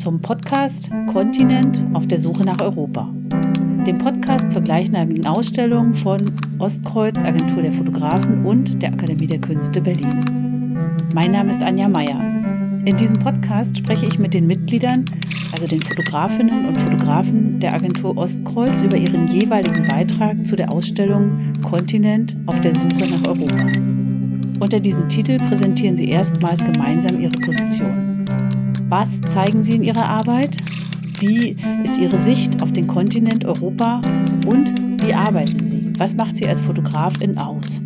zum Podcast Kontinent auf der Suche nach Europa. Dem Podcast zur gleichnamigen Ausstellung von Ostkreuz, Agentur der Fotografen und der Akademie der Künste Berlin. Mein Name ist Anja Meier. In diesem Podcast spreche ich mit den Mitgliedern, also den Fotografinnen und Fotografen der Agentur Ostkreuz, über ihren jeweiligen Beitrag zu der Ausstellung Kontinent auf der Suche nach Europa. Unter diesem Titel präsentieren sie erstmals gemeinsam ihre Position. Was zeigen sie in ihrer Arbeit? Wie ist ihre Sicht auf den Kontinent Europa? Und wie arbeiten sie? Was macht sie als Fotografin aus?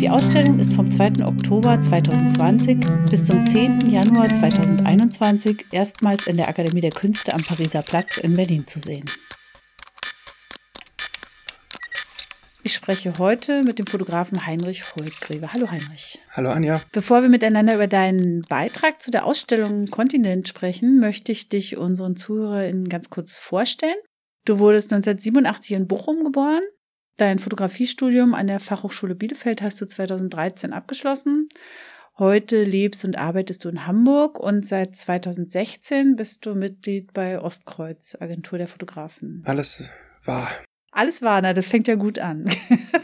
Die Ausstellung ist vom 2. Oktober 2020 bis zum 10. Januar 2021 erstmals in der Akademie der Künste am Pariser Platz in Berlin zu sehen. Spreche heute mit dem Fotografen Heinrich Holtgräbe. Hallo Heinrich. Hallo Anja. Bevor wir miteinander über deinen Beitrag zu der Ausstellung Kontinent sprechen, möchte ich dich unseren ZuhörerInnen ganz kurz vorstellen. Du wurdest 1987 in Bochum geboren, Dein Fotografiestudium an der Fachhochschule Bielefeld hast du 2013 abgeschlossen. Heute lebst und arbeitest du in Hamburg und seit 2016 bist du Mitglied bei Ostkreuz, Agentur der Fotografen. Alles wahr. Alles wahr, na, das fängt ja gut an.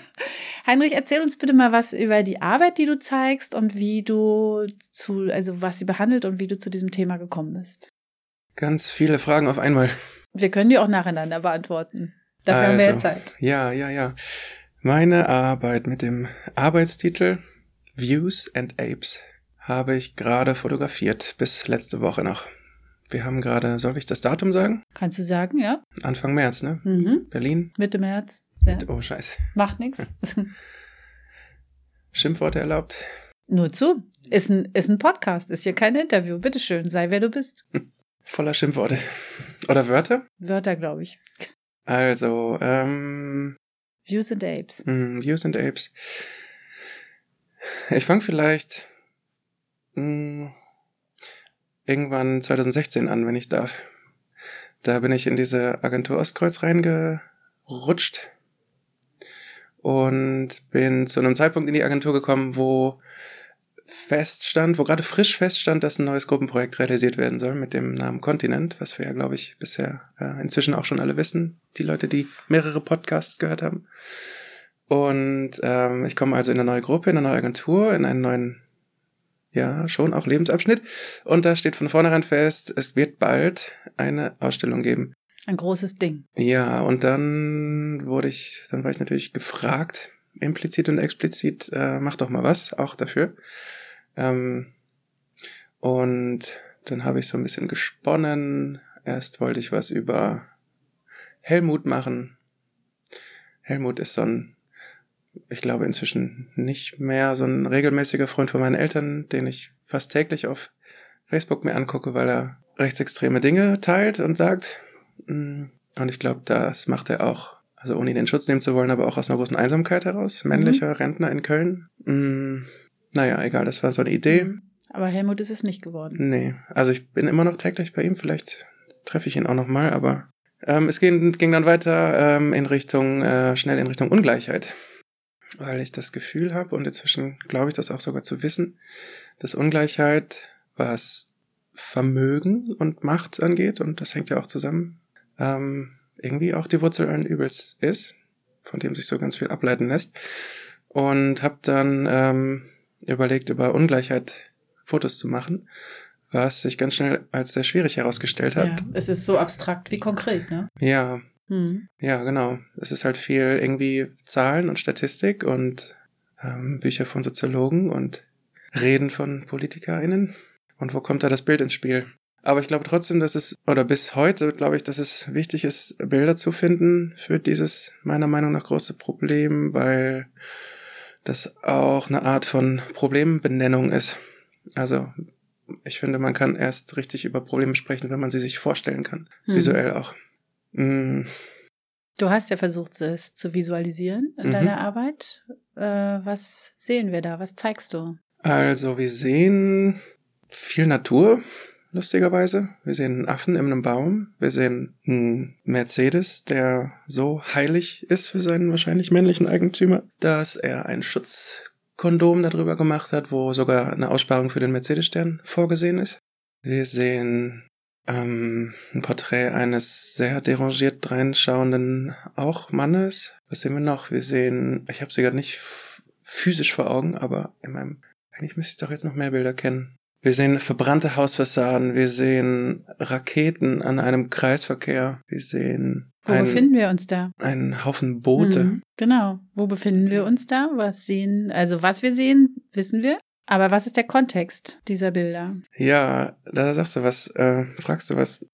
Heinrich, erzähl uns bitte mal was über die Arbeit, die du zeigst und wie du zu, also was sie behandelt und wie du zu diesem Thema gekommen bist. Ganz viele Fragen auf einmal. Wir können die auch nacheinander beantworten. Dafür also, haben wir ja also, Zeit. Ja, ja, ja. Meine Arbeit mit dem Arbeitstitel Views and Apes habe ich gerade fotografiert, bis letzte Woche noch. Wir haben gerade, soll ich das Datum sagen? Kannst du sagen, ja? Anfang März, ne? Mhm. Berlin. Mitte März. Ja. Oh, scheiße. Macht nichts. Schimpfworte erlaubt? Nur zu. Ist ein, ist ein Podcast, ist hier kein Interview. Bitteschön, sei wer du bist. Voller Schimpfworte. Oder Wörter? Wörter, glaube ich. Also, ähm. Views and Apes. Mh, hm, Views and Apes. Ich fange vielleicht mh, hm, irgendwann 2016 an, wenn ich darf. Da bin ich in diese Agentur Ostkreuz reingerutscht und bin zu einem Zeitpunkt in die Agentur gekommen, wo feststand, wo gerade frisch feststand, dass ein neues Gruppenprojekt realisiert werden soll mit dem Namen Kontinent, was wir ja, glaube ich, bisher äh, inzwischen auch schon alle wissen, die Leute, die mehrere Podcasts gehört haben. Und ähm, ich komme also in eine neue Gruppe, in eine neue Agentur, in einen neuen, ja, schon auch Lebensabschnitt. Und da steht von vornherein fest, es wird bald eine Ausstellung geben. Ein großes Ding. Ja, und dann wurde ich, dann war ich natürlich gefragt, implizit und explizit, äh, mach doch mal was, auch dafür. Ähm, und dann habe ich so ein bisschen gesponnen. Erst wollte ich was über Helmut machen. Helmut ist so ein, ich glaube inzwischen nicht mehr so ein regelmäßiger Freund von meinen Eltern, den ich fast täglich auf Facebook mir angucke, weil er rechtsextreme Dinge teilt und sagt. Mm, und ich glaube, das macht er auch, also ohne ihn in Schutz nehmen zu wollen, aber auch aus einer großen Einsamkeit heraus. Männlicher mhm. Rentner in Köln. Mm, naja, egal, das war so eine Idee. Mhm. Aber Helmut ist es nicht geworden. Nee, also ich bin immer noch täglich bei ihm, vielleicht treffe ich ihn auch nochmal, aber ähm, es ging, ging dann weiter ähm, in Richtung, äh, schnell in Richtung Ungleichheit. Weil ich das Gefühl habe, und inzwischen glaube ich das auch sogar zu wissen, dass Ungleichheit, was Vermögen und Macht angeht, und das hängt ja auch zusammen, ähm, irgendwie auch die Wurzel allen Übels ist, von dem sich so ganz viel ableiten lässt. Und habe dann ähm, überlegt, über Ungleichheit Fotos zu machen, was sich ganz schnell als sehr schwierig herausgestellt hat. Ja, es ist so abstrakt wie konkret, ne? Ja. Hm. Ja, genau. Es ist halt viel irgendwie Zahlen und Statistik und ähm, Bücher von Soziologen und Reden von PolitikerInnen. Und wo kommt da das Bild ins Spiel? Aber ich glaube trotzdem, dass es, oder bis heute glaube ich, dass es wichtig ist, Bilder zu finden für dieses meiner Meinung nach große Problem, weil das auch eine Art von Problembenennung ist. Also ich finde, man kann erst richtig über Probleme sprechen, wenn man sie sich vorstellen kann. Hm. Visuell auch. Mhm. Du hast ja versucht, es zu visualisieren in mhm. deiner Arbeit. Äh, was sehen wir da? Was zeigst du? Also wir sehen viel Natur, lustigerweise. Wir sehen einen Affen in einem Baum. Wir sehen einen Mercedes, der so heilig ist für seinen wahrscheinlich männlichen Eigentümer, dass er ein Schutzkondom darüber gemacht hat, wo sogar eine Aussparung für den Mercedes-Stern vorgesehen ist. Wir sehen ähm, ein Porträt eines sehr derangiert dreinschauenden auch Mannes. Was sehen wir noch? Wir sehen, ich habe sie gerade nicht physisch vor Augen, aber in meinem, eigentlich müsste ich doch jetzt noch mehr Bilder kennen. Wir sehen verbrannte Hausfassaden, wir sehen Raketen an einem Kreisverkehr, wir sehen. Wo ein, befinden wir uns da? Einen Haufen Boote. Mhm, genau. Wo befinden wir uns da? Was sehen, also was wir sehen, wissen wir. Aber was ist der Kontext dieser Bilder? Ja, da sagst du was, äh, fragst du was.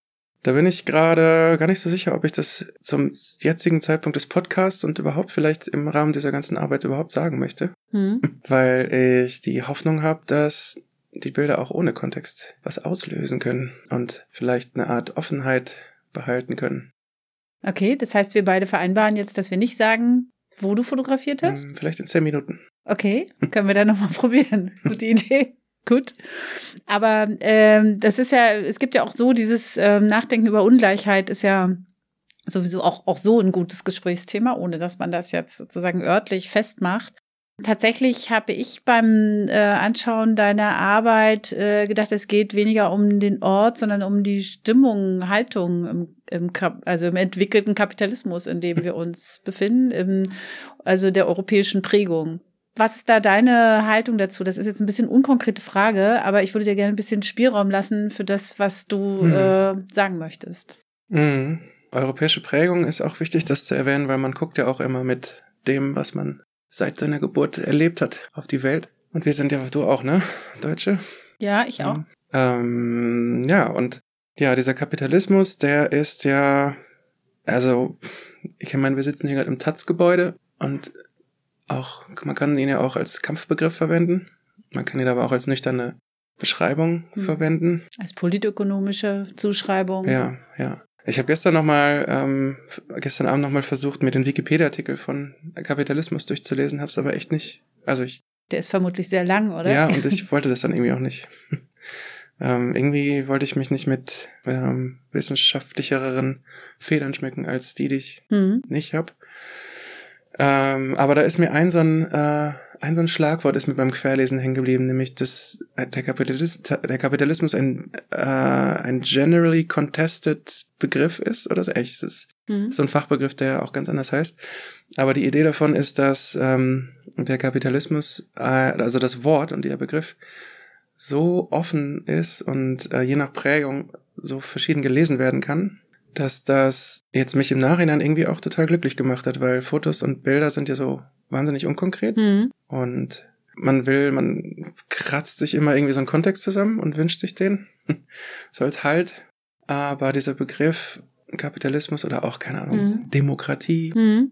Da bin ich gerade gar nicht so sicher, ob ich das zum jetzigen Zeitpunkt des Podcasts und überhaupt vielleicht im Rahmen dieser ganzen Arbeit überhaupt sagen möchte. Mhm. Weil ich die Hoffnung habe, dass die Bilder auch ohne Kontext was auslösen können und vielleicht eine Art Offenheit behalten können. Okay, das heißt, wir beide vereinbaren jetzt, dass wir nicht sagen, wo du fotografiert hast? Hm, vielleicht in zehn Minuten. Okay, können wir da nochmal probieren. Gute Idee. Gut. Aber ähm, das ist ja, es gibt ja auch so, dieses ähm, Nachdenken über Ungleichheit ist ja sowieso auch, auch so ein gutes Gesprächsthema, ohne dass man das jetzt sozusagen örtlich festmacht. Tatsächlich habe ich beim äh, Anschauen deiner Arbeit äh, gedacht, es geht weniger um den Ort, sondern um die Stimmung, Haltung im, im also im entwickelten Kapitalismus, in dem wir uns befinden, im, also der europäischen Prägung. Was ist da deine Haltung dazu? Das ist jetzt ein bisschen unkonkrete Frage, aber ich würde dir gerne ein bisschen Spielraum lassen für das, was du mhm. äh, sagen möchtest. Mhm. Europäische Prägung ist auch wichtig, das zu erwähnen, weil man guckt ja auch immer mit dem, was man seit seiner Geburt erlebt hat auf die Welt. Und wir sind ja, du auch, ne? Deutsche? Ja, ich auch. Ähm, ja, und ja, dieser Kapitalismus, der ist ja, also, ich meine, wir sitzen hier gerade im Taz-Gebäude und auch, man kann ihn ja auch als Kampfbegriff verwenden. Man kann ihn aber auch als nüchterne Beschreibung hm. verwenden. Als politökonomische Zuschreibung. Ja, ja. Ich habe gestern noch mal, ähm, gestern Abend noch mal versucht, mir den Wikipedia-Artikel von Kapitalismus durchzulesen, habe es aber echt nicht. Also ich. Der ist vermutlich sehr lang, oder? Ja, und ich wollte das dann irgendwie auch nicht. ähm, irgendwie wollte ich mich nicht mit ähm, wissenschaftlicheren Federn schmecken als die, die ich mhm. nicht hab. Ähm, aber da ist mir ein so ein äh, ein so ein Schlagwort ist mir beim Querlesen hängen geblieben, nämlich dass der, Kapitalis der Kapitalismus ein, äh, ein generally contested Begriff ist, oder so echt ist mhm. so ein Fachbegriff, der auch ganz anders heißt. Aber die Idee davon ist, dass ähm, der Kapitalismus, äh, also das Wort und der Begriff so offen ist und äh, je nach Prägung so verschieden gelesen werden kann, dass das jetzt mich im Nachhinein irgendwie auch total glücklich gemacht hat, weil Fotos und Bilder sind ja so wahnsinnig unkonkret. Mhm. Und man will, man kratzt sich immer irgendwie so einen Kontext zusammen und wünscht sich den. so als Halt. Aber dieser Begriff Kapitalismus oder auch, keine Ahnung, mhm. Demokratie, mhm.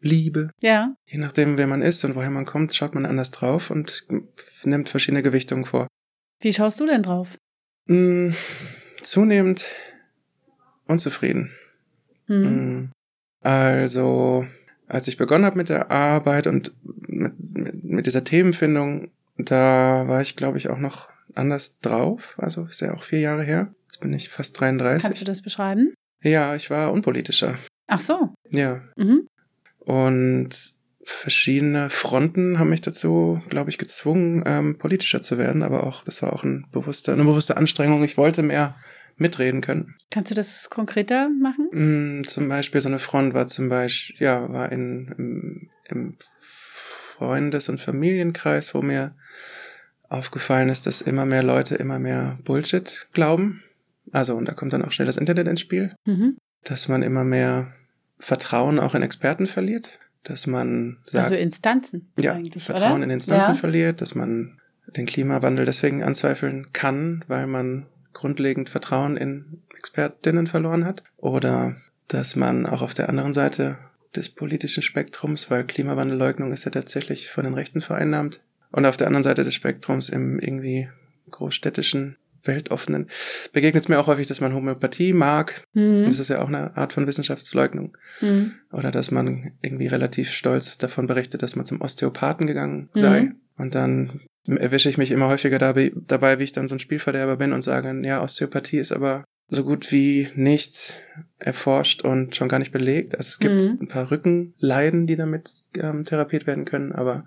Liebe. Ja. Je nachdem, wer man ist und woher man kommt, schaut man anders drauf und nimmt verschiedene Gewichtungen vor. Wie schaust du denn drauf? Mm, zunehmend unzufrieden. Mhm. Also, als ich begonnen habe mit der Arbeit und mit, mit, mit dieser Themenfindung, da war ich, glaube ich, auch noch anders drauf. Also ist ja auch vier Jahre her. Jetzt bin ich fast 33. Kannst du das beschreiben? Ja, ich war unpolitischer. Ach so. Ja. Mhm. Und verschiedene Fronten haben mich dazu, glaube ich, gezwungen, ähm, politischer zu werden. Aber auch, das war auch ein bewusster, eine bewusste Anstrengung. Ich wollte mehr mitreden können. Kannst du das konkreter machen? Mm, zum Beispiel so eine Front war zum Beispiel, ja, war in, im, im Freundes- und Familienkreis, wo mir aufgefallen ist, dass immer mehr Leute immer mehr Bullshit glauben. Also, und da kommt dann auch schnell das Internet ins Spiel. Mhm. Dass man immer mehr Vertrauen auch in Experten verliert. Dass man sagt. Also Instanzen. Ja, Vertrauen oder? in Instanzen ja. verliert, dass man den Klimawandel deswegen anzweifeln kann, weil man grundlegend Vertrauen in Expertinnen verloren hat. Oder dass man auch auf der anderen Seite des politischen Spektrums, weil Klimawandelleugnung ist ja tatsächlich von den Rechten vereinnahmt. Und auf der anderen Seite des Spektrums im irgendwie großstädtischen, weltoffenen, begegnet es mir auch häufig, dass man Homöopathie mag. Mhm. Das ist ja auch eine Art von Wissenschaftsleugnung. Mhm. Oder dass man irgendwie relativ stolz davon berichtet, dass man zum Osteopathen gegangen sei. Mhm. Und dann erwische ich mich immer häufiger dabei, wie ich dann so ein Spielverderber bin und sage, ja, Osteopathie ist aber so gut wie nichts erforscht und schon gar nicht belegt. Also es gibt Mhm. ein paar Rückenleiden, die damit ähm, therapiert werden können, aber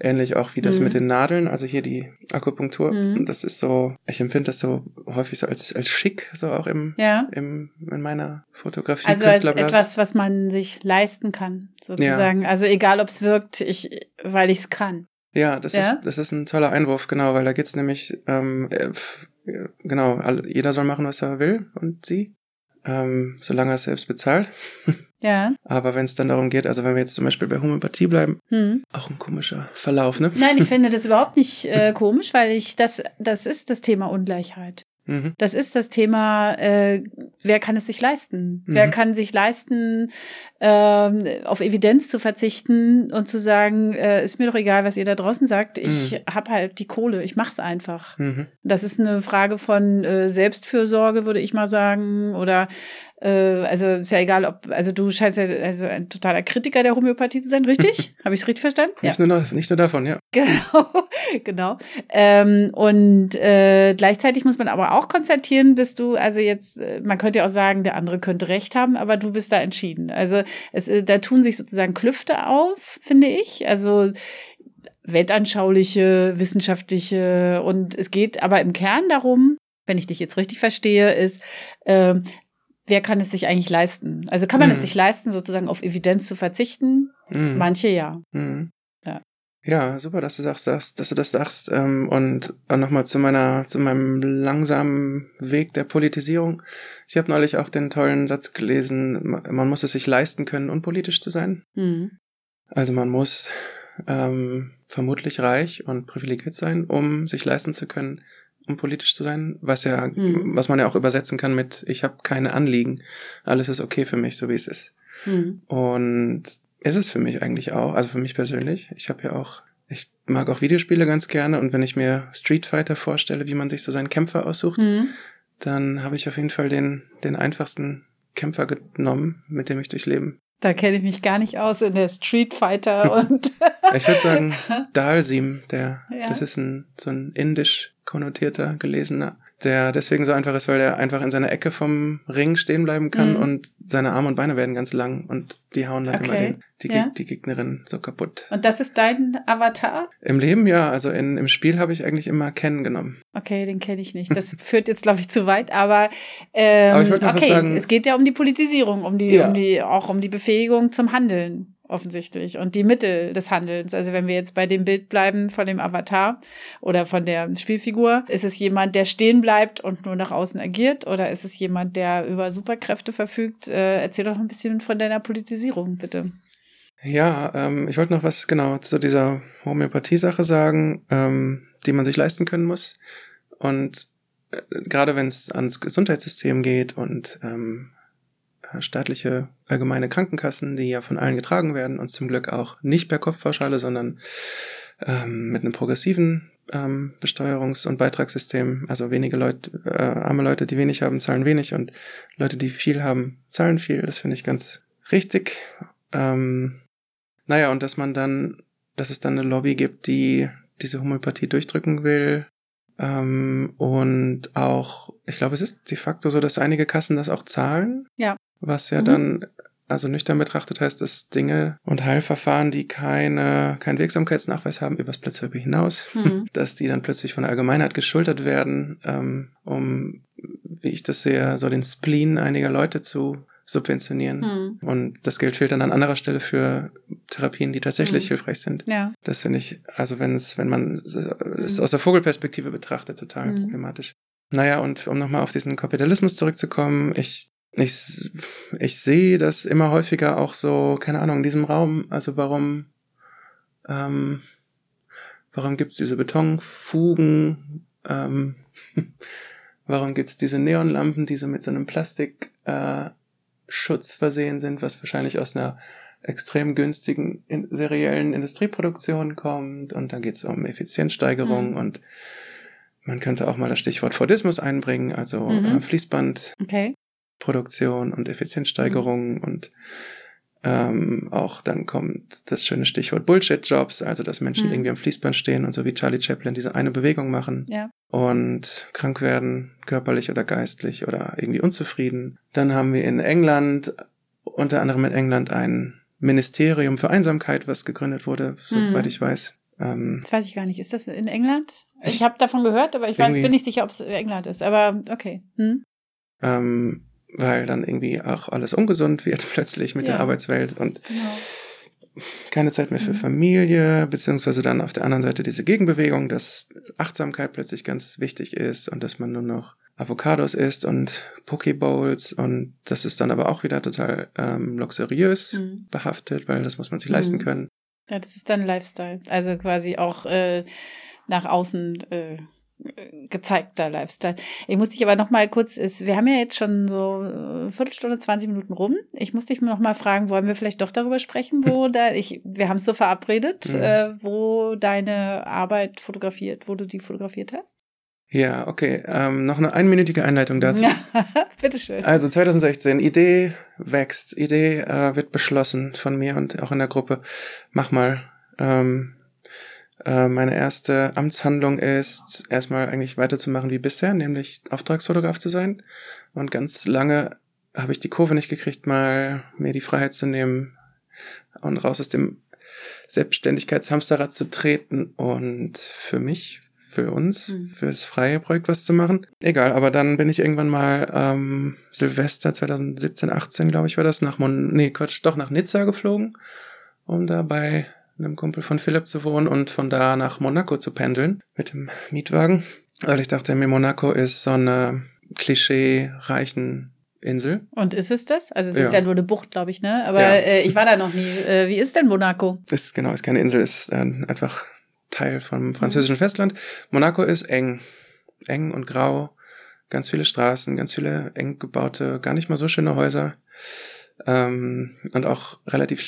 ähnlich auch wie das Mhm. mit den Nadeln, also hier die Akupunktur. Mhm. Das ist so, ich empfinde das so häufig so als, als schick, so auch im, Ja. im, in meiner Fotografie. Also als etwas, was man sich leisten kann, sozusagen. Also egal, ob es wirkt, ich, weil ich es kann. Ja, das Ja? ist das ist ein toller Einwurf, genau, weil da geht's nämlich ähm, äh, genau, jeder soll machen, was er will und sie, ähm, solange er es selbst bezahlt. Ja. Aber wenn es dann darum geht, also wenn wir jetzt zum Beispiel bei Homöopathie bleiben, Hm. auch ein komischer Verlauf, ne? Nein, ich finde das überhaupt nicht äh, komisch, weil ich das, das ist das Thema Ungleichheit. Mhm. Das ist das Thema, äh, wer kann es sich leisten? Wer Mhm. kann sich leisten, ähm, auf Evidenz zu verzichten und zu sagen, äh, ist mir doch egal, was ihr da draußen sagt, ich Mhm. hab halt die Kohle, ich mach's einfach. Mhm. Das ist eine Frage von äh, Selbstfürsorge, würde ich mal sagen. Oder äh, also ist ja egal, ob, also du scheinst ja also ein totaler Kritiker der Homöopathie zu sein, richtig? Habe ich es richtig verstanden? Nicht, nur, da- nicht nur davon, ja. Genau, genau. Ähm, und äh, gleichzeitig muss man aber auch konstatieren, bist du, also jetzt, äh, man könnte ja auch sagen, der andere könnte recht haben, aber du bist da entschieden. Also es, äh, da tun sich sozusagen Klüfte auf, finde ich. Also weltanschauliche, wissenschaftliche und es geht aber im Kern darum, wenn ich dich jetzt richtig verstehe, ist, ähm, wer kann es sich eigentlich leisten? Also kann man Mhm. es sich leisten, sozusagen auf Evidenz zu verzichten? Mhm. Manche ja. Mhm. Ja. Ja, super, dass du sagst, sagst dass du das sagst. Ähm, und nochmal zu meiner, zu meinem langsamen Weg der Politisierung. Ich habe neulich auch den tollen Satz gelesen, ma- man muss es sich leisten können, unpolitisch zu sein. Mhm. Also man muss ähm, vermutlich reich und privilegiert sein, um sich leisten zu können, um politisch zu sein, was ja, Mhm. was man ja auch übersetzen kann mit ich habe keine Anliegen, alles ist okay für mich, so wie es ist. Mhm. Und ist es für mich eigentlich auch, also für mich persönlich. Ich habe ja auch, ich mag auch Videospiele ganz gerne und wenn ich mir Street Fighter vorstelle, wie man sich so seinen Kämpfer aussucht, Mhm. dann habe ich auf jeden Fall den, den einfachsten Kämpfer genommen, mit dem ich durchs Leben. Da kenne ich mich gar nicht aus in der Street Fighter und Ich würde sagen, Dalsim, der, Ja. das ist ein, so ein indisch konnotierter Gelesener, der deswegen so einfach ist, weil er einfach in seiner Ecke vom Ring stehen bleiben kann Mhm. und seine Arme und Beine werden ganz lang und die hauen dann immer Okay. den, die, Ja. Die Gegnerin so kaputt. und das ist dein Avatar? Im Leben ja, also in, im Spiel habe ich eigentlich immer Ken genommen. Okay, den kenne ich nicht. Das führt jetzt, glaube ich, zu weit, aber, ähm, Aber okay, sagen. es geht ja um die Politisierung, um die, Ja. um die, auch um die Befähigung zum Handeln offensichtlich und die Mittel des Handelns. Also wenn wir jetzt bei dem Bild bleiben von dem Avatar oder von der Spielfigur, ist es jemand, der stehen bleibt und nur nach außen agiert oder ist es jemand, der über Superkräfte verfügt? Äh, erzähl doch ein bisschen von deiner Politisierung, bitte. Ja, ähm, ich wollte noch was genau zu dieser Homöopathie-Sache sagen, ähm, die man sich leisten können muss. Und äh, gerade wenn es ans Gesundheitssystem geht und ähm, äh, staatliche allgemeine Krankenkassen, die ja von allen getragen werden und zum Glück auch nicht per Kopfpauschale, sondern ähm, mit einem progressiven ähm, Besteuerungs- und Beitragssystem. Also wenige Leute, äh, arme Leute, die wenig haben, zahlen wenig und Leute, die viel haben, zahlen viel. Das finde ich ganz richtig. Ähm, naja, und dass man dann, dass es dann eine Lobby gibt, die diese Homöopathie durchdrücken will. Ähm, und auch, ich glaube, es ist de facto so, dass einige Kassen das auch zahlen. Ja. Was ja Mhm. dann, also nüchtern betrachtet heißt, dass Dinge und Heilverfahren, die keine, keinen Wirksamkeitsnachweis haben, übers Platzhöfe hinaus, Mhm. dass die dann plötzlich von der Allgemeinheit geschultert werden, ähm, um, wie ich das sehe, so den Spleen einiger Leute zu subventionieren. Hm. Und das Geld fehlt dann an anderer Stelle für Therapien, die tatsächlich Mhm. hilfreich sind. Ja. Das finde ich, also wenn es, wenn man es Mhm. aus der Vogelperspektive betrachtet, total Mhm. problematisch. Naja, und um nochmal auf diesen Kapitalismus zurückzukommen, ich, ich, ich sehe das immer häufiger auch so, keine Ahnung, in diesem Raum, also warum, ähm, warum gibt's diese Betonfugen, ähm, warum gibt's diese Neonlampen, die so mit so einem Plastik, äh, versehen sind, was wahrscheinlich aus einer extrem günstigen in, seriellen Industrieproduktion kommt und dann geht es um Effizienzsteigerung Mhm. und man könnte auch mal das Stichwort Fordismus einbringen, also Mhm. äh, Fließbandproduktion Okay. Und Effizienzsteigerung und Ähm, auch dann kommt das schöne Stichwort Bullshit-Jobs, also dass Menschen Mhm. irgendwie am Fließband stehen und so wie Charlie Chaplin diese eine Bewegung machen Ja. und krank werden, körperlich oder geistlich oder irgendwie unzufrieden. Dann haben wir in England, unter anderem in England, ein Ministerium für Einsamkeit, was gegründet wurde, soweit Mhm. ich weiß. Ähm, Das weiß ich gar nicht. Ist das in England? Ich habe davon gehört, aber ich weiß, bin nicht sicher, ob es England ist. Aber okay. Hm? ähm, weil dann irgendwie auch alles ungesund wird plötzlich mit Ja. der Arbeitswelt und Genau. keine Zeit mehr für Mhm. Familie, beziehungsweise dann auf der anderen Seite diese Gegenbewegung, dass Achtsamkeit plötzlich ganz wichtig ist und dass man nur noch Avocados isst und Pokebowls und das ist dann aber auch wieder total ähm, luxuriös Hm. behaftet, weil das muss man sich leisten Mhm. können. Ja, das ist dann Lifestyle. Also quasi auch äh, nach außen äh, gezeigter Lifestyle. Ich muss dich aber noch mal kurz, ist, wir haben ja jetzt schon so äh, Viertelstunde, 20 Minuten rum. Ich muss dich noch mal fragen, wollen wir vielleicht doch darüber sprechen, wo da, ich, wir haben es so verabredet, Mhm. äh, wo deine Arbeit fotografiert, wo du die fotografiert hast? Ja, okay. Ähm, noch eine einminütige Einleitung dazu. Ja, bitteschön. Also 2016, Idee wächst, Idee äh, wird beschlossen von mir und auch in der Gruppe. Mach mal. Ähm, äh, meine erste Amtshandlung ist, erstmal eigentlich weiterzumachen wie bisher, nämlich Auftragsfotograf zu sein. Und ganz lange habe ich die Kurve nicht gekriegt, mal mir die Freiheit zu nehmen und raus aus dem Selbstständigkeitshamsterrad zu treten und für mich, für uns, Mhm. für das freie Projekt was zu machen. Egal, aber dann bin ich irgendwann mal ähm, Silvester 2017, 18, glaube ich, war das, nach Mon nee, Quatsch, doch nach Nizza geflogen, um da bei einem Kumpel von Philipp zu wohnen und von da nach Monaco zu pendeln mit dem Mietwagen. Weil ich dachte mir, Monaco ist so eine klischee-reichen Insel. Und ist es das? Also es Ja. ist ja nur eine Bucht, glaube ich, ne? Aber Ja. äh, ich war da noch nie. Äh, wie ist denn Monaco? Ist genau, ist keine Insel, ist äh, einfach Teil vom französischen Festland. Monaco ist eng, eng und grau, ganz viele Straßen, ganz viele eng gebaute, gar nicht mal so schöne Häuser ähm, und auch relativ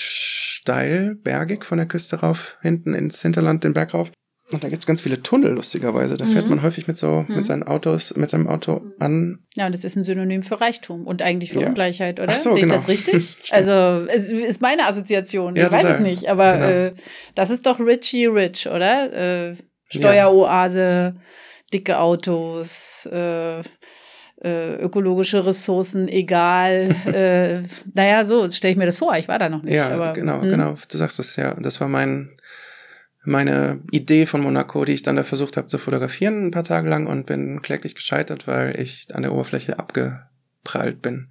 steil, bergig von der Küste rauf, hinten ins Hinterland den Berg rauf. Und da gibt's ganz viele Tunnel, lustigerweise. Da fährt Mhm. man häufig mit so, Mhm. mit seinen Autos, mit seinem Auto an. Ja, und das ist ein Synonym für Reichtum und eigentlich für Ja. Ungleichheit, oder? Ach so, Sehe ich genau. das richtig? Also, es ist meine Assoziation. Ja, ich weiß es nicht, aber Genau. äh, das ist doch Richie Rich, oder? Äh, Steueroase, dicke Autos, äh, äh, ökologische Ressourcen, egal. äh, naja, so stelle ich mir das vor. Ich war da noch nicht. Ja, aber, genau, hm. genau. Du sagst es, ja. Das war mein, meine Idee von Monaco, die ich dann da versucht habe zu fotografieren ein paar Tage lang und bin kläglich gescheitert, weil ich an der Oberfläche abgeprallt bin.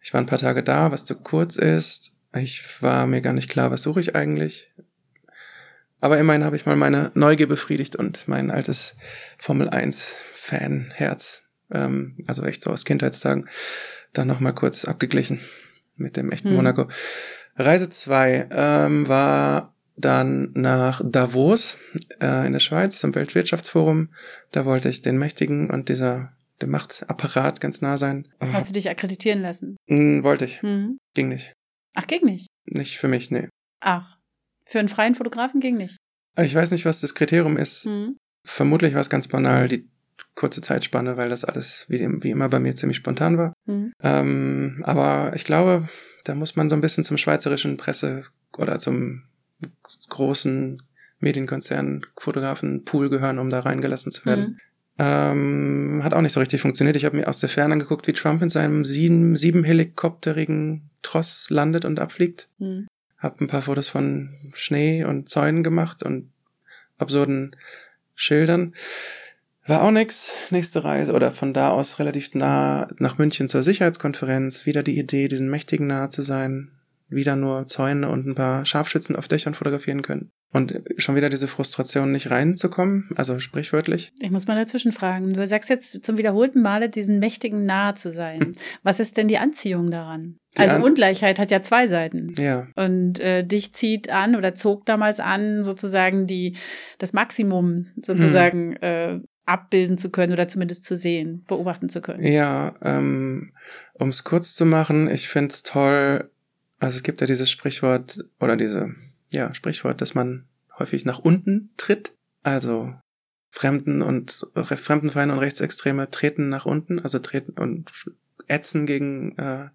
Ich war ein paar Tage da, was zu kurz ist. Ich war mir gar nicht klar, was suche ich eigentlich. Aber immerhin habe ich mal meine Neugier befriedigt und mein altes Formel 1 Fan-Herz, ähm, also echt so aus Kindheitstagen, dann nochmal kurz abgeglichen mit dem echten Hm. Monaco. Reise 2 ähm, war dann nach Davos äh, in der Schweiz zum Weltwirtschaftsforum. Da wollte ich den Mächtigen und dieser dem Machtapparat ganz nah sein. Hast du dich akkreditieren lassen? Hm, wollte ich. Hm. Ging nicht. Ach, ging nicht. Nicht für mich, nee. Ach, für einen freien Fotografen ging nicht. Ich weiß nicht, was das Kriterium ist. Hm. Vermutlich war es ganz banal, die kurze Zeitspanne, weil das alles wie, wie immer bei mir ziemlich spontan war. Hm. Ähm, aber ich glaube, da muss man so ein bisschen zum schweizerischen Presse oder zum großen Medienkonzern Fotografenpool gehören, um da reingelassen zu werden. Hm. Ähm, hat auch nicht so richtig funktioniert. Ich habe mir aus der Ferne angeguckt, wie Trump in seinem sieben, sieben helikopterigen Tross landet und abfliegt. Hm. Hab ein paar Fotos von Schnee und Zäunen gemacht und absurden Schildern. War auch nix. Nächste Reise oder von da aus relativ nah nach München zur Sicherheitskonferenz. Wieder die Idee, diesen Mächtigen nahe zu sein. Wieder nur Zäune und ein paar Scharfschützen auf Dächern fotografieren können. Und schon wieder diese Frustration, nicht reinzukommen, also sprichwörtlich. Ich muss mal dazwischen fragen. Du sagst jetzt zum wiederholten Male, diesen Mächtigen nahe zu sein. Was ist denn die Anziehung daran? Die also An- Ungleichheit hat ja zwei Seiten. Ja, Und äh, dich zieht an oder zog damals an, sozusagen die das Maximum sozusagen äh, abbilden zu können oder zumindest zu sehen, beobachten zu können. Ja, ähm, um es kurz zu machen, ich find's toll, also es gibt ja dieses Sprichwort oder diese, ja, Sprichwort, dass man häufig nach unten tritt. Also Fremden und Re- Fremdenfeinde und Rechtsextreme treten nach unten, also treten und ätzen gegen, äh,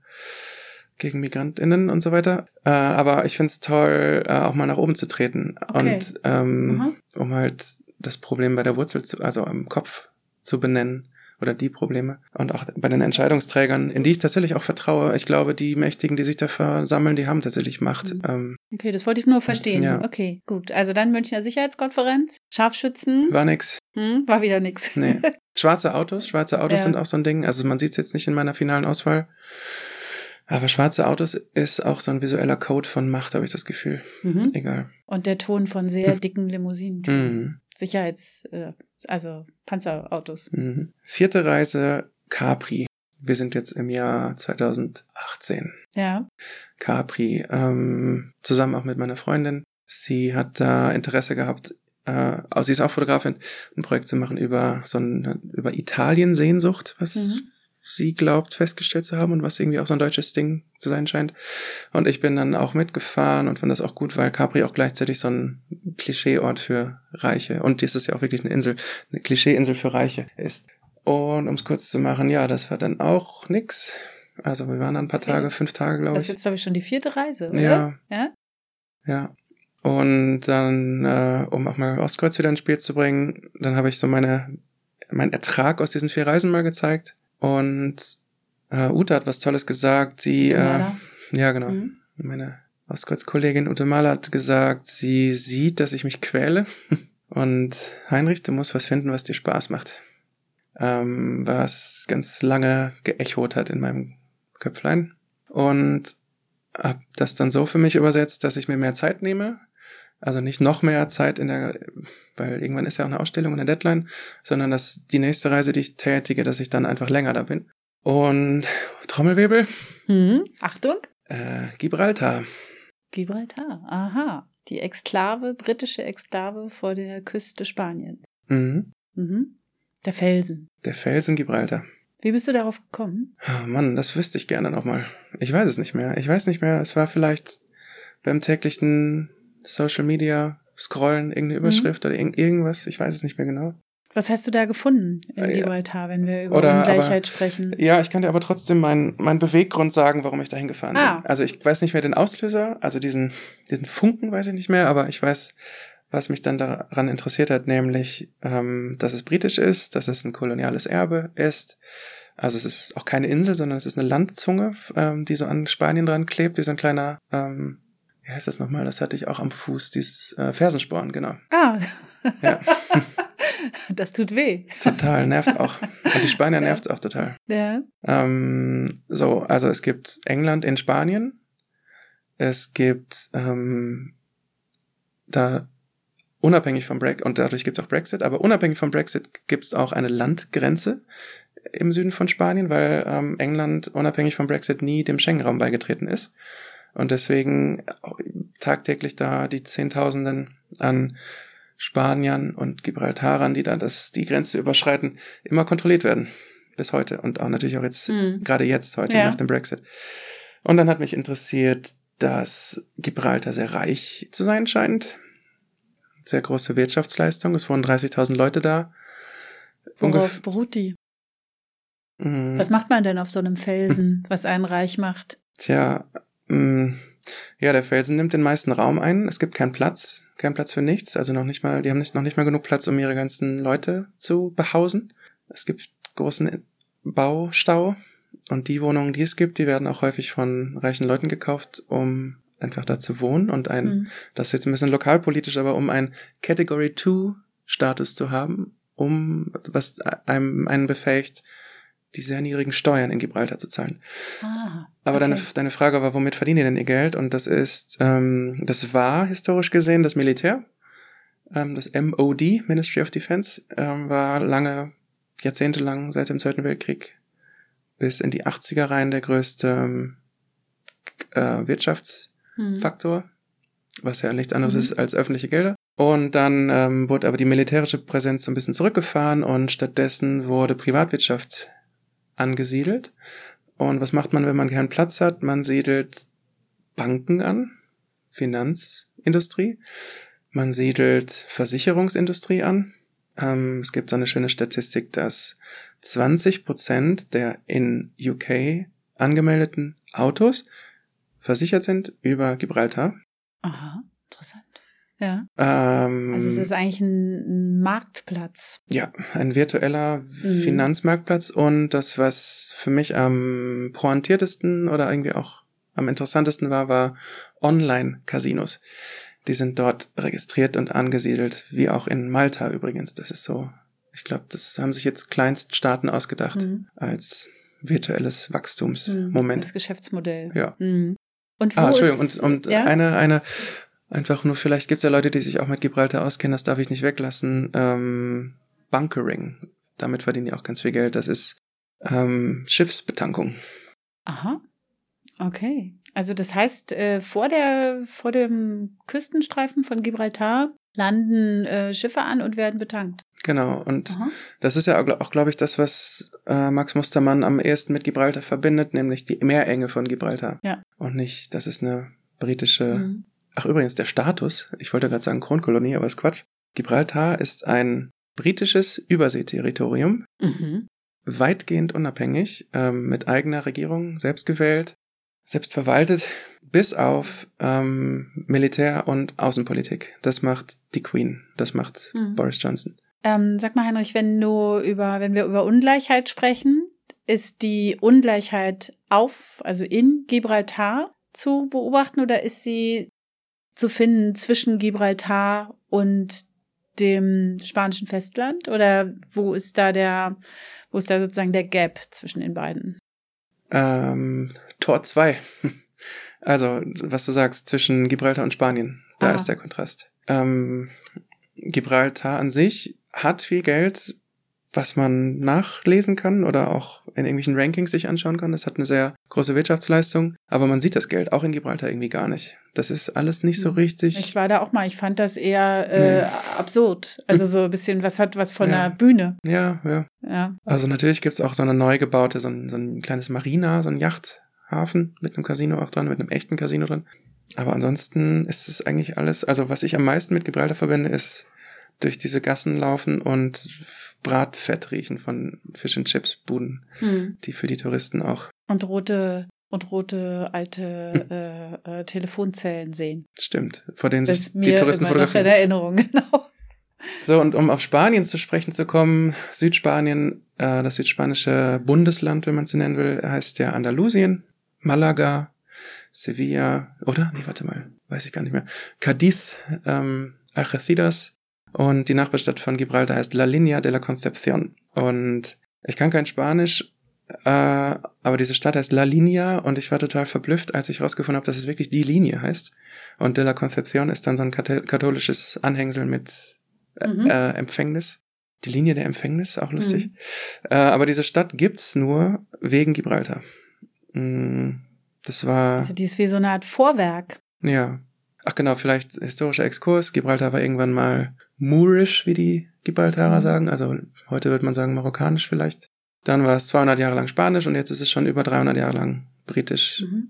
gegen MigrantInnen und so weiter. Äh, aber ich find's toll, äh, auch mal nach oben zu treten. Okay. Und ähm, um halt das Problem bei der Wurzel zu, also im Kopf zu benennen oder die Probleme. Und auch bei den Entscheidungsträgern, in die ich tatsächlich auch vertraue. Ich glaube, die Mächtigen, die sich da versammeln, die haben tatsächlich Macht. Mhm. Ähm, Okay, das wollte ich nur verstehen. Ja. Okay, gut. Also dann Münchner Sicherheitskonferenz, Scharfschützen, war nix. hm, war wieder nix. Nee. Schwarze Autos, schwarze Autos Ja. sind auch so ein Ding. Also man sieht es jetzt nicht in meiner finalen Auswahl. Aber schwarze Autos ist auch so ein visueller Code von Macht, habe ich das Gefühl. mhm. Egal. Und der Ton von sehr dicken Limousinen. Mhm. Sicherheits, äh, also Panzerautos. Mhm. Vierte Reise, Capri. Wir sind jetzt im Jahr 2018. Ja. Capri, ähm, zusammen auch mit meiner Freundin. Sie hat da Interesse gehabt, äh, also sie ist auch Fotografin, ein Projekt zu machen über so ein, über Italien-Sehnsucht, was Mhm. Sie glaubt festgestellt zu haben und was irgendwie auch so ein deutsches Ding zu sein scheint. Und ich bin dann auch mitgefahren und fand das auch gut, weil Capri auch gleichzeitig so ein Klischeeort für Reiche und dies ist ja auch wirklich eine Insel, eine Klischeeinsel für Reiche ist. Und um es kurz zu machen, ja, das war dann auch nix. Also wir waren dann ein paar. Tage, fünf Tage, glaube Das ich. ist jetzt, glaube ich, schon die vierte Reise, oder? Ja. Ja? Ja. Und dann, äh, um auch mal Ostkreuz wieder ins Spiel zu bringen, dann habe ich so meine, meinen Ertrag aus diesen vier Reisen mal gezeigt. Und äh, Ute hat was Tolles gesagt. Sie, äh, ja genau, Mhm. meine Ostkreuz-Kollegin Ute Mahler hat gesagt, sie sieht, dass ich mich quäle. Und Heinrich, du musst was finden, was dir Spaß macht. Ähm, was ganz lange geechot hat in meinem Köpflein. Und hab das dann so für mich übersetzt, dass ich mir mehr Zeit nehme. Also nicht noch mehr Zeit in der, weil irgendwann ist ja auch eine Ausstellung und eine Deadline, sondern dass die nächste Reise, die ich tätige, dass ich dann einfach länger da bin. Und Trommelwirbel, Mhm. Achtung. äh, Gibraltar. Gibraltar. Aha. Die Exklave, britische Exklave vor der Küste Spaniens. Mhm. Mhm. Der Felsen. Der Felsen Gibraltar. Wie bist du darauf gekommen? Oh Mann, das wüsste ich gerne nochmal. Ich weiß es nicht mehr. Ich weiß nicht mehr. Es war vielleicht beim täglichen Social Media Scrollen irgendeine Mhm. Überschrift oder irgend irgendwas. Ich weiß es nicht mehr genau. Was hast du da gefunden in Äh. Gibraltar, wenn wir über Oder Ungleichheit sprechen? Ja, ich kann dir aber trotzdem meinen mein Beweggrund sagen, warum ich dahin gefahren Ah. bin. Also ich weiß nicht mehr den Auslöser, also diesen, diesen Funken weiß ich nicht mehr, aber ich weiß, was mich dann daran interessiert hat, nämlich, ähm, dass es britisch ist, dass es ein koloniales Erbe ist. Also es ist auch keine Insel, sondern es ist eine Landzunge, ähm, die so an Spanien dran klebt, wie so ein kleiner, ähm, wie heißt das nochmal? Das hatte ich auch am Fuß, dieses äh, Fersensporn, genau. Ah, Ja, das tut weh. total, nervt auch. Und die Spanier Ja. nervt auch total. Ja. Ähm, so, also es gibt England in Spanien. Es gibt ähm, da unabhängig vom Brexit, und dadurch gibt es auch Brexit, aber unabhängig vom Brexit gibt es auch eine Landgrenze im Süden von Spanien, weil ähm, England unabhängig vom Brexit nie dem Schengen-Raum beigetreten ist. Und deswegen tagtäglich da die Zehntausenden an Spaniern und Gibraltarern, die da das, die Grenze überschreiten, immer kontrolliert werden. Bis heute. Und auch natürlich auch jetzt, Hm. gerade jetzt, heute Ja. nach dem Brexit. Und dann hat mich interessiert, dass Gibraltar sehr reich zu sein scheint. Sehr große Wirtschaftsleistung. Es wohnen 30.000 Leute da. Worauf beruht die? Mm, Was macht man denn auf so einem Felsen, was einen reich macht? Tja, ja, der Felsen nimmt den meisten Raum ein. Es gibt keinen Platz, keinen Platz für nichts. Also noch nicht mal, die haben nicht, noch nicht mal genug Platz, um ihre ganzen Leute zu behausen. Es gibt großen Baustau und die Wohnungen, die es gibt, die werden auch häufig von reichen Leuten gekauft, um einfach da zu wohnen und ein, Hm. das ist jetzt ein bisschen lokalpolitisch, aber um einen Category 2 Status zu haben, um was einem einen befähigt, sehr niedrigen Steuern in Gibraltar zu zahlen. Ah, Aber okay. deine, deine Frage war, womit verdienen die denn ihr Geld? Und das ist, ähm, das war historisch gesehen das Militär. Ähm, das MOD, Ministry of Defense, ähm, war lange, jahrzehntelang seit dem Zweiten Weltkrieg bis in die 80er rein der größte ähm, äh, Wirtschaftsfaktor, Hm. was ja nichts anderes Mhm. ist als öffentliche Gelder. Und dann ähm, wurde aber die militärische Präsenz so ein bisschen zurückgefahren und stattdessen wurde Privatwirtschaft angesiedelt. Und was macht man, wenn man keinen Platz hat? Man siedelt Banken an, Finanzindustrie, man siedelt Versicherungsindustrie an. Ähm, es gibt so eine schöne Statistik, dass 20 Prozent der in UK angemeldeten Autos versichert sind über Gibraltar. Aha, interessant. Ja. Ähm, Also es ist eigentlich ein Marktplatz. Ja, ein virtueller Mhm. Finanzmarktplatz und das, was für mich am pointiertesten oder irgendwie auch am interessantesten war, war Online-Casinos. Die sind dort registriert und angesiedelt, wie auch in Malta übrigens. Das ist so, ich glaube, das haben sich jetzt Kleinststaaten ausgedacht Mhm. als virtuelles Mhm. Wachstumsmoment. Das Geschäftsmodell. Ja. Mhm. Und wo Ah, Entschuldigung, ist, und, und ja? eine, eine, einfach nur, vielleicht gibt es ja Leute, die sich auch mit Gibraltar auskennen, das darf ich nicht weglassen. Ähm, Bunkering, damit verdienen die auch ganz viel Geld. Das ist ähm, Schiffsbetankung. Aha. Okay. Also das heißt, äh, vor der vor dem Küstenstreifen von Gibraltar landen äh, Schiffe an und werden betankt. Genau, und Aha. das ist ja auch, glaube ich, das, was äh, Max Mustermann am ehesten mit Gibraltar verbindet, nämlich die Meerenge von Gibraltar. Ja. Und nicht, das ist eine britische Mhm. Ach, übrigens, der Status, ich wollte gerade sagen Kronkolonie, aber ist Quatsch. Gibraltar ist ein britisches Überseeterritorium, Mhm. weitgehend unabhängig, ähm, mit eigener Regierung, selbst gewählt, selbst verwaltet, bis auf ähm, Militär- und Außenpolitik. Das macht die Queen, das macht Mhm. Boris Johnson. Ähm, sag mal, Heinrich, wenn du über, wenn wir über Ungleichheit sprechen, ist die Ungleichheit auf, also in Gibraltar zu beobachten oder ist sie zu finden zwischen Gibraltar und dem spanischen Festland? Oder wo ist da der, wo ist da sozusagen der Gap zwischen den beiden? Ähm, Tor 2. Also, was du sagst, zwischen Gibraltar und Spanien. Da Ah. ist der Kontrast. Ähm, Gibraltar an sich hat viel Geld, was man nachlesen kann oder auch in irgendwelchen Rankings sich anschauen kann. Es hat eine sehr große Wirtschaftsleistung, aber man sieht das Geld auch in Gibraltar irgendwie gar nicht. Das ist alles nicht so Mhm. richtig. Ich war da auch mal, ich fand das eher äh, Nee. absurd. Also so ein bisschen, was hat was von Ja. der Bühne. ja, ja. Ja. Also natürlich gibt's auch so eine neu gebaute, so ein, so ein kleines Marina, so ein Yachthafen mit einem Casino auch dran, mit einem echten Casino dran. Aber ansonsten ist es eigentlich alles, also was ich am meisten mit Gibraltar verbinde, ist durch diese Gassen laufen und Bratfett riechen von Fish and Chips Buden, Hm. die für die Touristen auch Und rote und rote alte äh, äh, Telefonzellen sehen. stimmt, vor denen Das sich die Touristen noch in fotografieren. Erinnerung, genau. So, und um auf Spanien zu sprechen zu kommen, Südspanien, äh, das südspanische Bundesland, wenn man es so nennen will, heißt ja Andalusien, Malaga, Sevilla, oder? Nee, warte mal, weiß ich gar nicht mehr. Cadiz, ähm, Algeciras und die Nachbarstadt von Gibraltar heißt La Línea de la Concepción. Und ich kann kein Spanisch, äh, aber diese Stadt heißt La Línea und ich war total verblüfft, als ich herausgefunden habe, dass es wirklich die Linie heißt. Und de la Concepción ist dann so ein kathol- katholisches Anhängsel mit äh, Mhm. äh, Empfängnis. Die Linie der Empfängnis, auch lustig. Äh, aber diese Stadt gibt's nur wegen Gibraltar. Mm, Das war, Also die ist wie so eine Art Vorwerk. ja. Ach genau, vielleicht historischer Exkurs. Gibraltar war irgendwann mal Moorish, wie die Gibraltarer sagen. Also heute wird man sagen marokkanisch vielleicht. Dann war es 200 Jahre lang Spanisch und jetzt ist es schon über 300 Jahre lang britisch. Mhm.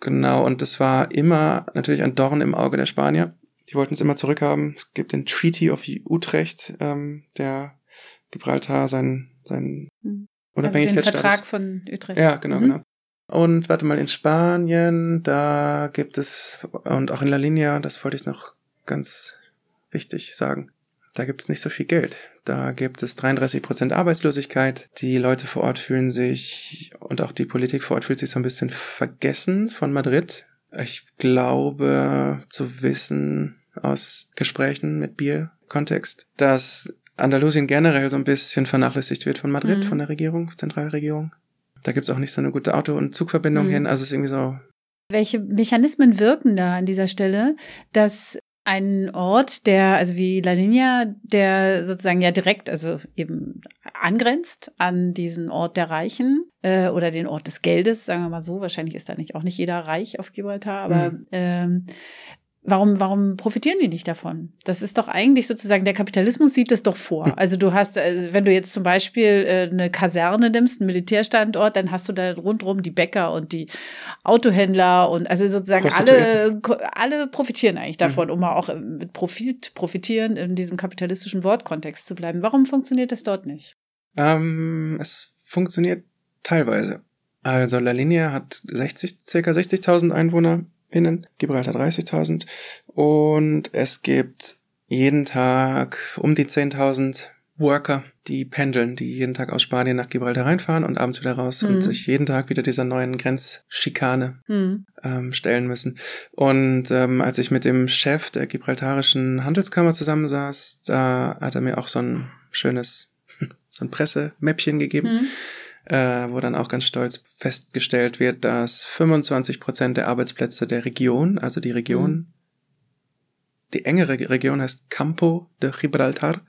Genau, und das war immer natürlich ein Dorn im Auge der Spanier. Die wollten es immer zurückhaben. Es gibt den Treaty of Utrecht, ähm, der Gibraltar sein, sein Mhm. Also den Unabhängigkeitsstatus. Vertrag von Utrecht. Ja, genau, Mhm. genau. Und warte mal, in Spanien, da gibt es, und auch in La Linea, das wollte ich noch ganz wichtig sagen, da gibt es nicht so viel Geld. Da gibt es 33% Arbeitslosigkeit. Die Leute vor Ort fühlen sich, und auch die Politik vor Ort fühlt sich so ein bisschen vergessen von Madrid. Ich glaube zu wissen aus Gesprächen mit Bier-Kontext, dass Andalusien generell so ein bisschen vernachlässigt wird von Madrid, Mhm. von der Regierung, Zentralregierung. Da gibt's auch nicht so eine gute Auto- und Zugverbindung Mhm. hin. Also es ist irgendwie so, Welche Mechanismen wirken da an dieser Stelle, dass ein Ort, der, also wie La Linea, der sozusagen ja direkt, also eben angrenzt an diesen Ort der Reichen äh, oder den Ort des Geldes, sagen wir mal so. Wahrscheinlich ist da nicht auch nicht jeder reich auf Gibraltar, aber Mhm. ähm, Warum, warum profitieren die nicht davon? Das ist doch eigentlich sozusagen, der Kapitalismus sieht das doch vor. Hm. Also du hast, äh, wenn du jetzt zum Beispiel äh, eine Kaserne nimmst, einen Militärstandort, dann hast du da rundherum die Bäcker und die Autohändler und also sozusagen alle, alle profitieren eigentlich davon, um mal auch äh, mit Profit, profitieren in diesem kapitalistischen Wortkontext zu bleiben. Warum funktioniert das dort nicht? ähm, es funktioniert teilweise. Also La Linea hat 60, circa 60.000 EinwohnerInnen, Gibraltar 30.000 und es gibt jeden Tag um die 10.000 Worker, die pendeln, die jeden Tag aus Spanien nach Gibraltar reinfahren und abends wieder raus mhm. und sich jeden Tag wieder dieser neuen Grenzschikane mhm. ähm, stellen müssen. Und ähm, als ich mit dem Chef der gibraltarischen Handelskammer zusammensaß, da hat er mir auch so ein schönes, so ein Pressemäppchen gegeben. Mhm. Äh, wo dann auch ganz stolz festgestellt wird, dass 25 Prozent der Arbeitsplätze der Region, also die Region, mhm. die engere Region heißt Campo de Gibraltar,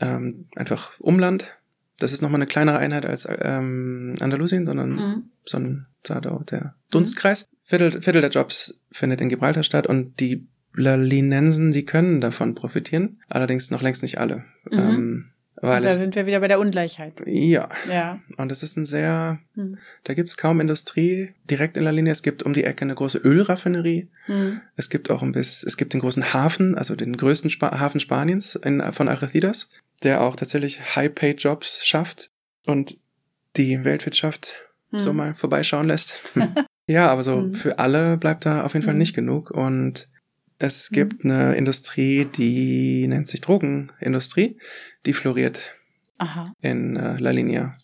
ähm, einfach Umland. Das ist nochmal eine kleinere Einheit als ähm, Andalusien, sondern mhm. so ein Zadau, der Dunstkreis. Mhm. Viertel, Viertel der Jobs findet in Gibraltar statt und die Lalinensen, die können davon profitieren, allerdings noch längst nicht alle. Mhm. Ähm, weil da sind wir wieder bei der Ungleichheit. Ja. Ja. Und es ist ein sehr, hm. da gibt's kaum Industrie direkt in La Linie. Es gibt um die Ecke eine große Ölraffinerie. Hm. Es gibt auch ein bisschen, es gibt den großen Hafen, also den größten Spa Hafen Spaniens in, von Algeciras der auch tatsächlich High-Paid-Jobs schafft und die Weltwirtschaft hm. so mal vorbeischauen lässt. ja, aber so hm. für alle bleibt da auf jeden Fall hm. nicht genug und es hm. gibt eine Industrie, die nennt sich Drogenindustrie, die floriert Aha. in äh, La Linea.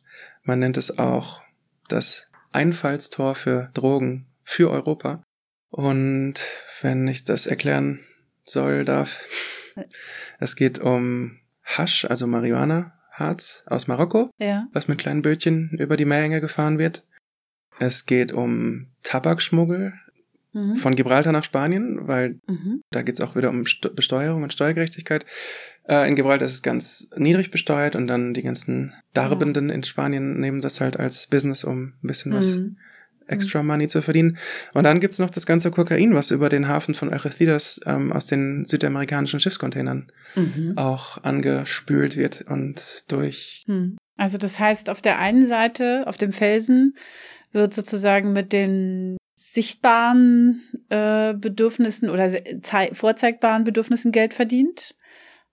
Man nennt es auch das Einfallstor für Drogen für Europa. Und wenn ich das erklären soll, darf, es geht um Hasch, also Marihuana-Harz aus Marokko, ja. was mit kleinen Bötchen über die Meerenge gefahren wird. Es geht um Tabakschmuggel mhm. von Gibraltar nach Spanien, weil mhm. da geht's auch wieder um St Besteuerung und Steuergerechtigkeit. Äh, in Gibraltar ist es ganz niedrig besteuert und dann die ganzen Darbenden ja. in Spanien nehmen das halt als Business, um ein bisschen was mhm extra Money zu verdienen. Und dann gibt's noch das ganze Kokain, was über den Hafen von Algeciras ähm, aus den südamerikanischen Schiffscontainern mhm. auch angespült wird und durch. Hm. Also das heißt, auf der einen Seite, auf dem Felsen, wird sozusagen mit den sichtbaren äh, Bedürfnissen oder vorzeigbaren Bedürfnissen Geld verdient.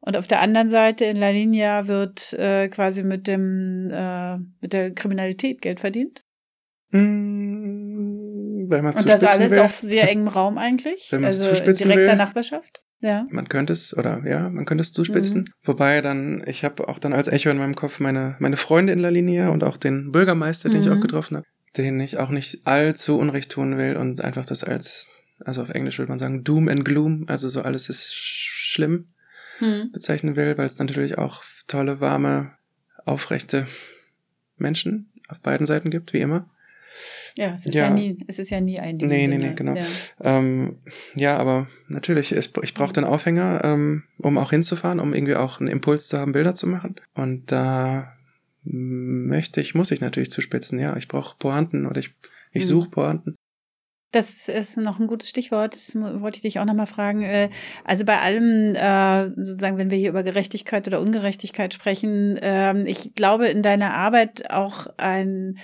Und auf der anderen Seite in La Linea wird äh, quasi mit dem äh, mit der Kriminalität Geld verdient. Hm, wenn man Und das alles will. auf sehr engem Raum eigentlich? Wenn also in direkter will. Nachbarschaft? Ja. Man könnte es, oder ja, man könnte es zuspitzen. Mhm. Wobei dann, ich habe auch dann als Echo in meinem Kopf meine, meine Freunde in La Linia und auch den Bürgermeister, den mhm. ich auch getroffen habe, den ich auch nicht allzu Unrecht tun will und einfach das als, also auf Englisch würde man sagen, Doom and Gloom, also so alles ist schlimm mhm. bezeichnen will, weil es natürlich auch tolle, warme, aufrechte Menschen auf beiden Seiten gibt, wie immer. Ja, es ist ja, ja nie, es ist ja nie ein Ding. Nee, nee, nee, genau. Ja, ähm, ja aber natürlich, es, ich brauche den Aufhänger, ähm, um auch hinzufahren, um irgendwie auch einen Impuls zu haben, Bilder zu machen. Und da möchte ich, muss ich natürlich zuspitzen, ja. Ich brauche Pointen oder ich, ich mhm. suche Pointen. Das ist noch ein gutes Stichwort. Das wollte ich dich auch nochmal fragen. Äh, also bei allem, äh, sozusagen, wenn wir hier über Gerechtigkeit oder Ungerechtigkeit sprechen, ähm, ich glaube in deiner Arbeit auch ein,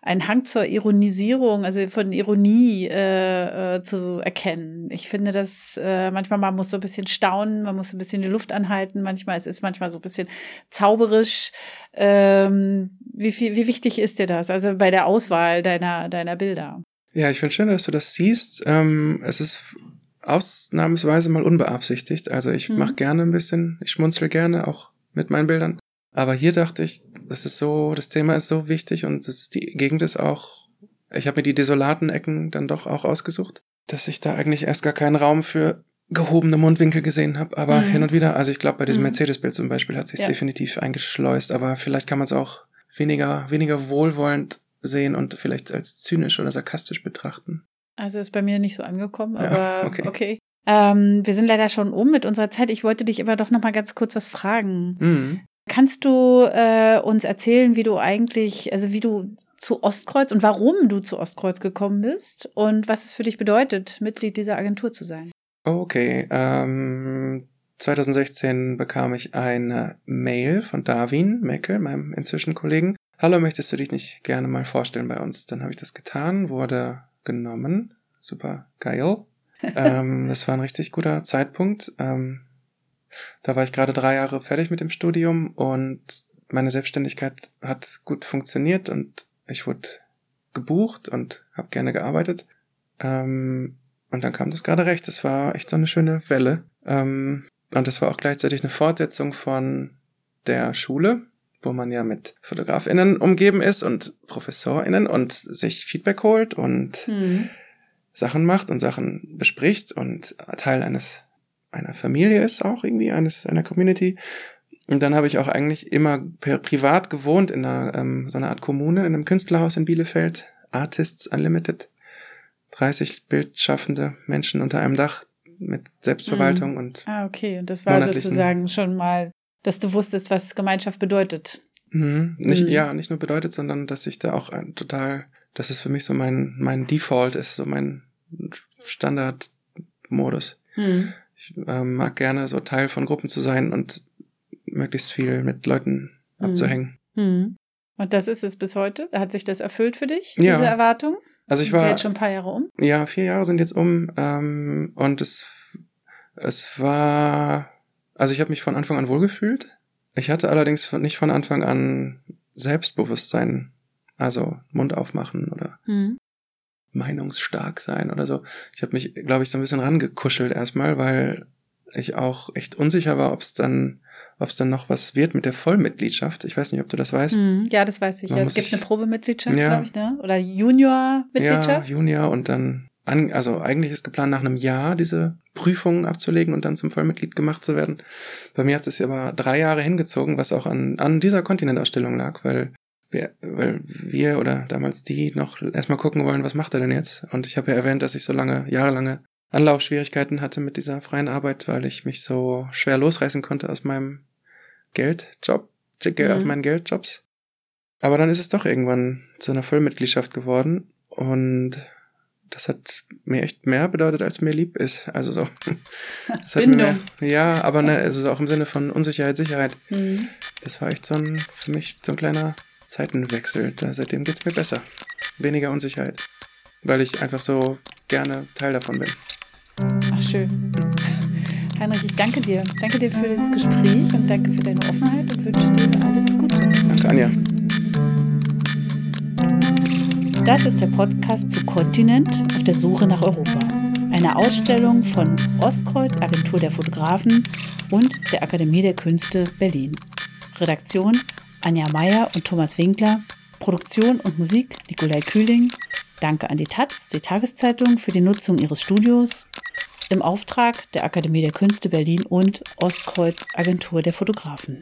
ein Hang zur Ironisierung, also von Ironie äh, zu erkennen. Ich finde, dass manchmal man muss so ein bisschen staunen, man muss ein bisschen die Luft anhalten. Manchmal es ist manchmal so ein bisschen zauberisch. Ähm, wie, wie wichtig ist dir das? Also bei der Auswahl deiner, deiner Bilder? Ja, ich finde schön, dass du das siehst. Ähm, es ist ausnahmsweise mal unbeabsichtigt. Also ich mhm. mache gerne ein bisschen, ich schmunzel gerne auch mit meinen Bildern. Aber hier dachte ich, das ist so, das Thema ist so wichtig und das, die Gegend ist auch, ich habe mir die desolaten Ecken dann doch auch ausgesucht, dass ich da eigentlich erst gar keinen Raum für gehobene Mundwinkel gesehen habe, aber mhm. hin und wieder, also ich glaube, bei diesem mhm. Mercedes-Bild zum Beispiel hat sich ja. definitiv eingeschleust, aber vielleicht kann man es auch weniger, weniger wohlwollend sehen und vielleicht als zynisch oder sarkastisch betrachten. Also ist bei mir nicht so angekommen, aber ja, okay. okay. Ähm, wir sind leider schon um mit unserer Zeit. Ich wollte dich aber doch noch mal ganz kurz was fragen. Mhm. Kannst du äh, uns erzählen, wie du eigentlich, also wie du zu Ostkreuz und warum du zu Ostkreuz gekommen bist und was es für dich bedeutet, Mitglied dieser Agentur zu sein? Okay, ähm, 2016 bekam ich eine Mail von Darwin Meckel, meinem inzwischen Kollegen, Hallo, möchtest du dich nicht gerne mal vorstellen bei uns? Dann habe ich das getan, wurde genommen. Super geil. ähm, das war ein richtig guter Zeitpunkt. Ähm, da war ich gerade drei Jahre fertig mit dem Studium und meine Selbstständigkeit hat gut funktioniert und ich wurde gebucht und habe gerne gearbeitet. Ähm, und dann kam das gerade recht. Das war echt so eine schöne Welle. Ähm, und das war auch gleichzeitig eine Fortsetzung von der Schule, wo man ja mit FotografInnen umgeben ist und ProfessorInnen und sich Feedback holt und mhm. Sachen macht und Sachen bespricht und Teil eines einer Familie ist auch irgendwie, eines einer Community. Und dann habe ich auch eigentlich immer per privat gewohnt in einer, ähm, so einer Art Kommune, in einem Künstlerhaus in Bielefeld, Artists Unlimited. 30 bildschaffende Menschen unter einem Dach mit Selbstverwaltung mhm. und. Ah, okay. Und das war sozusagen schon mal, dass du wusstest, was Gemeinschaft bedeutet. Mhm. Nicht, mhm. Ja, nicht nur bedeutet, sondern dass ich da auch ein, total, dass es für mich so mein, mein Default ist, so mein Standardmodus. Mhm. Ich äh, mag gerne so Teil von Gruppen zu sein und möglichst viel mit Leuten mhm. abzuhängen. Mhm. Und das ist es bis heute? Hat sich das erfüllt für dich, diese ja. Erwartung? Also ich war jetzt schon ein paar Jahre um. Ja, vier Jahre sind jetzt um ähm, und es es war also ich habe mich von Anfang an wohlgefühlt. Ich hatte allerdings nicht von Anfang an Selbstbewusstsein, also Mund aufmachen oder mhm. meinungsstark sein oder so. Ich habe mich, glaube ich, so ein bisschen rangekuschelt erstmal, weil ich auch echt unsicher war, ob es dann ob es dann noch was wird mit der Vollmitgliedschaft. Ich weiß nicht, ob du das weißt. Mm, ja, das weiß ich. Ja, es gibt eine Probemitgliedschaft, ja, glaube ich, ne? Oder Junior-Mitgliedschaft. Ja, Junior und dann, an, also eigentlich ist geplant, nach einem Jahr diese Prüfungen abzulegen und dann zum Vollmitglied gemacht zu werden. Bei mir hat es aber drei Jahre hingezogen, was auch an, an dieser Kontinentausstellung lag, weil wir, weil wir oder damals die noch erstmal gucken wollen, was macht er denn jetzt? Und ich habe ja erwähnt, dass ich so lange, jahrelange Anlaufschwierigkeiten hatte mit dieser freien Arbeit, weil ich mich so schwer losreißen konnte aus meinem Geldjob, mhm. aus meinen Geldjobs. Aber dann ist es doch irgendwann zu einer Vollmitgliedschaft geworden und das hat mir echt mehr bedeutet, als mir lieb ist. Also so. Das hat Bindung. Mir mehr, ja, aber ne, also auch im Sinne von Unsicherheit, Sicherheit. Mhm. Das war echt so ein, für mich so ein kleiner Zeitenwechsel. Da, seitdem geht's mir besser. Weniger Unsicherheit. Weil ich einfach so gerne Teil davon bin. Ach, schön. Heinrich, ich danke dir. Danke dir für dieses Gespräch und danke für deine Offenheit und wünsche dir alles Gute. Danke, Anja. Das ist der Podcast zu Kontinent auf der Suche nach Europa. Eine Ausstellung von Ostkreuz, Agentur der Fotografen und der Akademie der Künste Berlin. Redaktion Anja Meyer und Thomas Winkler. Produktion und Musik Nikolai Kühling. Danke an die Taz, die Tageszeitung, für die Nutzung ihres Studios im Auftrag der Akademie der Künste Berlin und Ostkreuz Agentur der Fotografen.